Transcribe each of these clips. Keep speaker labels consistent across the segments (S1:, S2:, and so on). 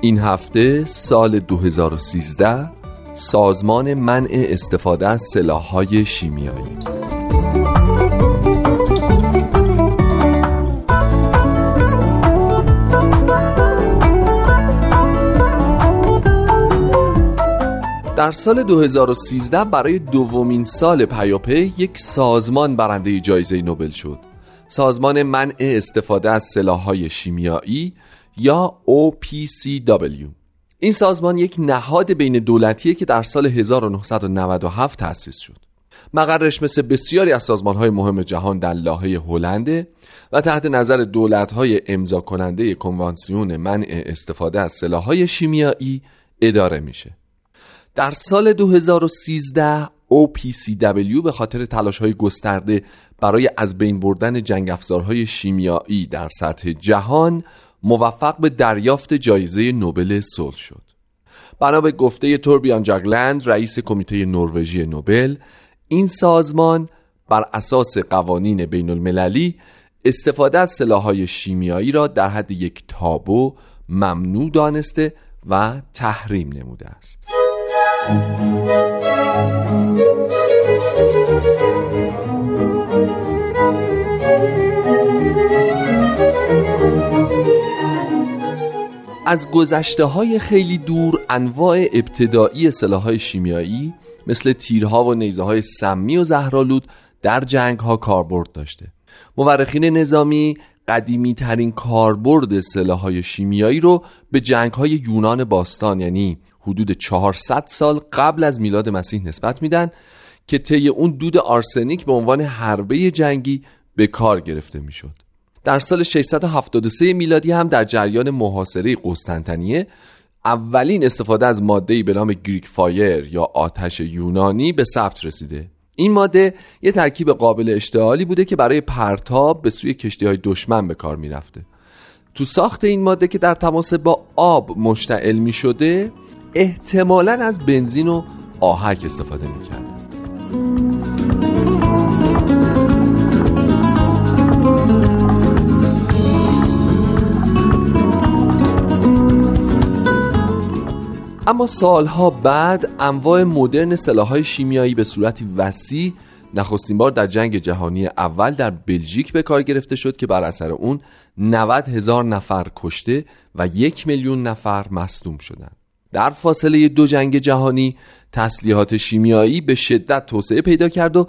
S1: این هفته سال 2013 سازمان منع استفاده از سلاح‌های شیمیایی. در سال 2013 برای دومین سال پیاپی یک سازمان برنده جایزه نوبل شد. سازمان منع استفاده از سلاح‌های شیمیایی یا OPCW این سازمان یک نهاد بین دولتیه که در سال 1997 تأسیس شد. مقرش مثل بسیاری از های مهم جهان در لاهه هلنده و تحت نظر دولت‌های امضا کننده کنوانسیون منع استفاده از سلاح‌های شیمیایی اداره میشه. در سال 2013 OPCW به خاطر های گسترده برای از بین بردن جنگ افزارهای شیمیایی در سطح جهان موفق به دریافت جایزه نوبل صلح شد. بنا به گفته توربیان جاگلند رئیس کمیته نروژی نوبل این سازمان بر اساس قوانین بین المللی استفاده از سلاحهای شیمیایی را در حد یک تابو ممنوع دانسته و تحریم نموده است. از گذشته های خیلی دور انواع ابتدایی سلاح های شیمیایی مثل تیرها و نیزه های سمی و زهرالود در جنگ ها کاربرد داشته. مورخین نظامی قدیمی ترین کاربرد سلاح های شیمیایی رو به جنگ های یونان باستان یعنی حدود 400 سال قبل از میلاد مسیح نسبت میدن که طی اون دود آرسنیک به عنوان حربه جنگی به کار گرفته می‌شد. در سال 673 میلادی هم در جریان محاصره قسطنطنیه اولین استفاده از ماده‌ای به نام گریک فایر یا آتش یونانی به ثبت رسیده. این ماده یه ترکیب قابل اشتعالی بوده که برای پرتاب به سوی کشتی های دشمن به کار می‌رفته. تو ساخت این ماده که در تماس با آب مشتعل می شده احتمالا از بنزین و آهک استفاده می اما سالها بعد انواع مدرن سلاحهای شیمیایی به صورتی وسیع نخستین بار در جنگ جهانی اول در بلژیک به کار گرفته شد که بر اثر اون 90 هزار نفر کشته و یک میلیون نفر مصدوم شدند. در فاصله دو جنگ جهانی تسلیحات شیمیایی به شدت توسعه پیدا کرد و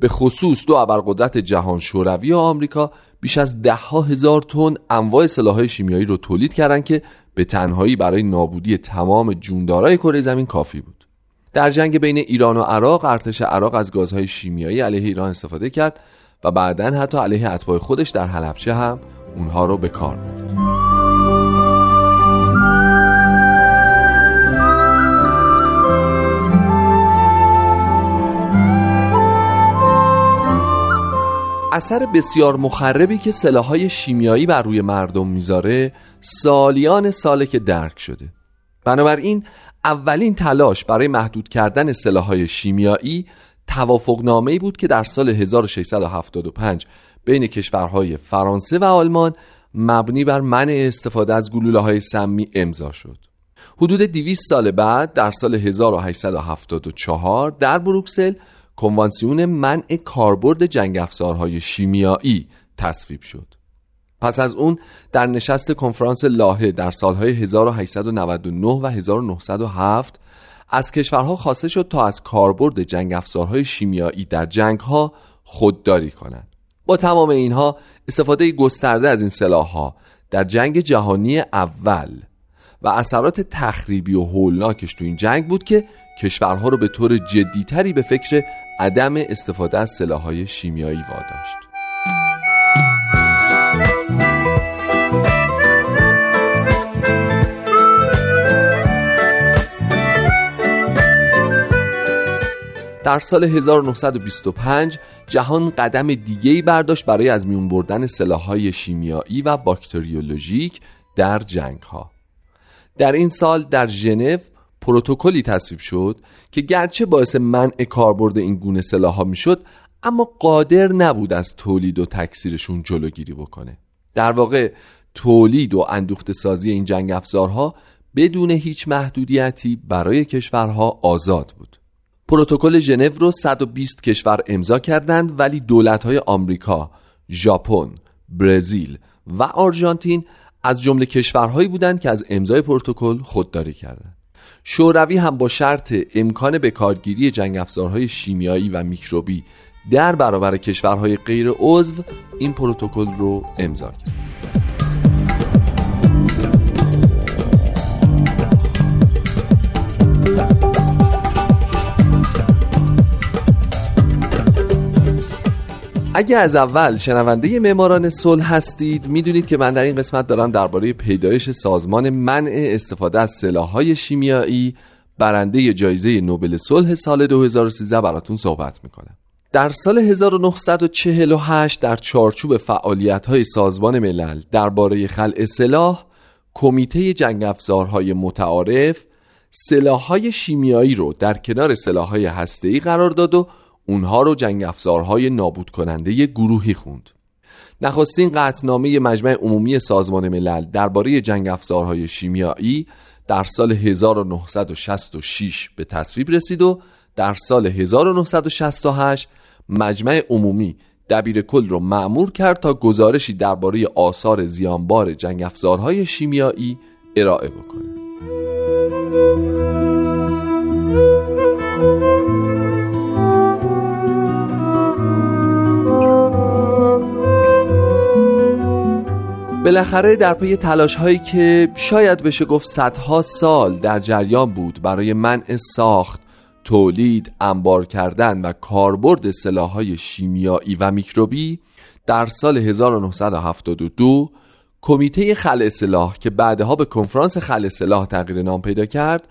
S1: به خصوص دو ابرقدرت جهان شوروی و آمریکا بیش از ده ها هزار تن انواع سلاحهای شیمیایی رو تولید کردند که به تنهایی برای نابودی تمام جوندارای کره زمین کافی بود. در جنگ بین ایران و عراق ارتش عراق از گازهای شیمیایی علیه ایران استفاده کرد و بعدا حتی علیه اتباع خودش در حلبچه هم اونها رو به کار برد. اثر بسیار مخربی که سلاحهای شیمیایی بر روی مردم می‌ذاره سالیان ساله که درک شده. بنابراین اولین تلاش برای محدود کردن سلاحهای شیمیایی توافقنامه بود که در سال 1675 بین کشورهای فرانسه و آلمان مبنی بر منع استفاده از گلوله های سمی امضا شد. حدود 200 سال بعد در سال 1874 در بروکسل کنوانسیون منع کاربرد جنگ افزارهای شیمیایی تصویب شد. پس از اون در نشست کنفرانس لاهه در سالهای 1899 و 1907 از کشورها خواسته شد تا از کاربرد جنگ افزارهای شیمیایی در جنگها خودداری کنند. با تمام اینها استفاده گسترده از این سلاحها در جنگ جهانی اول و اثرات تخریبی و هولناکش تو این جنگ بود که کشورها رو به طور جدیتری به فکر عدم استفاده از سلاحهای شیمیایی واداشت در سال 1925 جهان قدم دیگه‌ای برداشت برای از میون بردن سلاح‌های شیمیایی و باکتریولوژیک در جنگ‌ها. در این سال در ژنو پروتکلی تصویب شد که گرچه باعث منع کاربرد این گونه سلاح‌ها می‌شد اما قادر نبود از تولید و تکثیرشون جلوگیری بکنه. در واقع تولید و اندوخت سازی این جنگ افزارها بدون هیچ محدودیتی برای کشورها آزاد بود. پروتکل ژنو رو 120 کشور امضا کردند ولی دولت‌های آمریکا، ژاپن، برزیل و آرژانتین از جمله کشورهایی بودند که از امضای پروتکل خودداری کردند. شوروی هم با شرط امکان به کارگیری جنگ افزارهای شیمیایی و میکروبی در برابر کشورهای غیر عضو این پروتکل رو امضا کرد. اگه از اول شنونده معماران صلح هستید می‌دونید که من در این قسمت دارم درباره پیدایش سازمان منع استفاده از سلاح‌های شیمیایی برنده جایزه نوبل صلح سال 2013 براتون صحبت می‌کنم. در سال 1948 در چارچوب فعالیت‌های سازمان ملل درباره خلع سلاح کمیته جنگ افزارهای متعارف سلاح‌های شیمیایی رو در کنار سلاح‌های هسته‌ای قرار داد و اونها رو جنگ افزارهای نابود کننده گروهی خوند. نخستین قطنامه مجمع عمومی سازمان ملل درباره جنگ افزارهای شیمیایی در سال 1966 به تصویب رسید و در سال 1968 مجمع عمومی دبیر کل رو معمور کرد تا گزارشی درباره آثار زیانبار جنگ افزارهای شیمیایی ارائه بکنه. بالاخره در پی تلاش هایی که شاید بشه گفت صدها سال در جریان بود برای منع ساخت تولید، انبار کردن و کاربرد های شیمیایی و میکروبی در سال 1972 کمیته خلع سلاح که بعدها به کنفرانس خلع سلاح تغییر نام پیدا کرد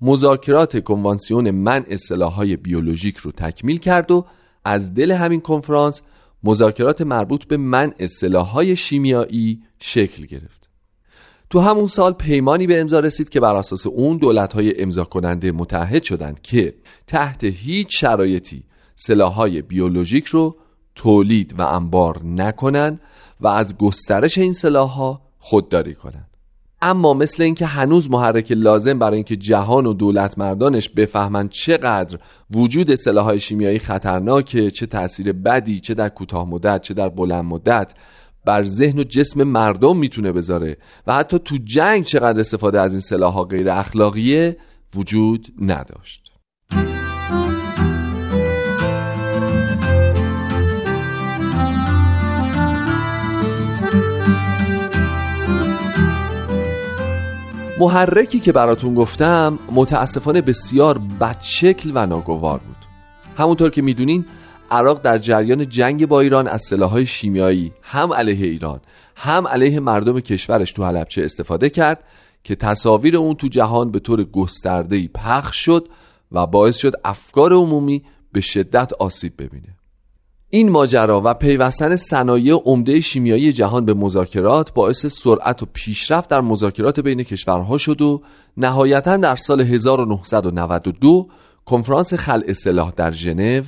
S1: مذاکرات کنوانسیون منع های بیولوژیک رو تکمیل کرد و از دل همین کنفرانس مذاکرات مربوط به منع سلاح‌های شیمیایی شکل گرفت. تو همون سال پیمانی به امضا رسید که بر اساس اون دولت‌های امضا کننده متحد شدند که تحت هیچ شرایطی سلاح‌های بیولوژیک رو تولید و انبار نکنند و از گسترش این سلاح‌ها خودداری کنند. اما مثل اینکه هنوز محرک لازم برای اینکه جهان و دولت مردانش بفهمند چقدر وجود سلاحهای شیمیایی خطرناکه چه تاثیر بدی چه در کوتاه مدت چه در بلند مدت بر ذهن و جسم مردم می‌تونه بذاره و حتی تو جنگ چقدر استفاده از این سلاحها غیر اخلاقیه وجود نداشت. محرکی که براتون گفتم متاسفانه بسیار بدشکل و ناگوار بود. همونطور که می‌دونین عراق در جریان جنگ با ایران از سلاحهای شیمیایی هم علیه ایران هم علیه مردم کشورش تو حلبچه استفاده کرد که تصاویر اون تو جهان به طور گسترده‌ای پخش شد و باعث شد افکار عمومی به شدت آسیب ببینه. این ماجرا و پیوستن صنایع عمده شیمیایی جهان به مذاکرات باعث سرعت و پیشرفت در مذاکرات بین کشورها شد و نهایتا در سال 1992 کنفرانس خلع سلاح در ژنو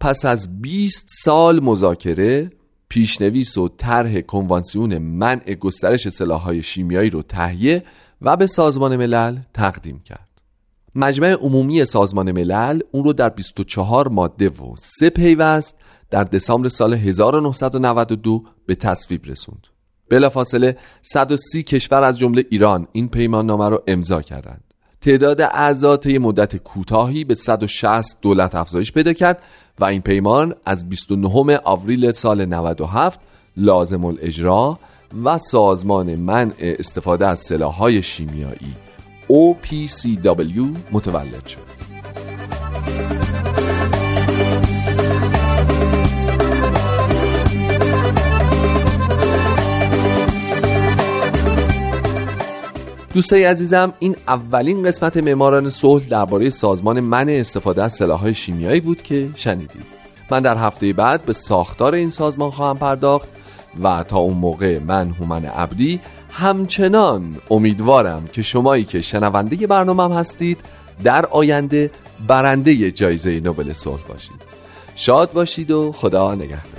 S1: پس از 20 سال مذاکره پیشنویس و طرح کنوانسیون منع گسترش سلاح‌های شیمیایی رو تهیه و به سازمان ملل تقدیم کرد. مجمع عمومی سازمان ملل اون رو در 24 ماده و سه پیوست در دسامبر سال 1992 به تصویب رسوند. بلافاصله 130 کشور از جمله ایران این پیمان نامه رو امضا کردند. تعداد اعضا طی مدت کوتاهی به 160 دولت افزایش پیدا کرد و این پیمان از 29 آوریل سال 97 لازم الاجرا و سازمان منع استفاده از سلاح‌های شیمیایی OPCW متولد شد. دوستای عزیزم این اولین قسمت معماران صلح درباره سازمان منع استفاده از سلاح‌های شیمیایی بود که شنیدید. من در هفته بعد به ساختار این سازمان خواهم پرداخت و تا اون موقع من هومن عبدی همچنان امیدوارم که شمایی که شنونده برنامه هستید در آینده برنده جایزه نوبل صلح باشید. شاد باشید و خدا نگهدار.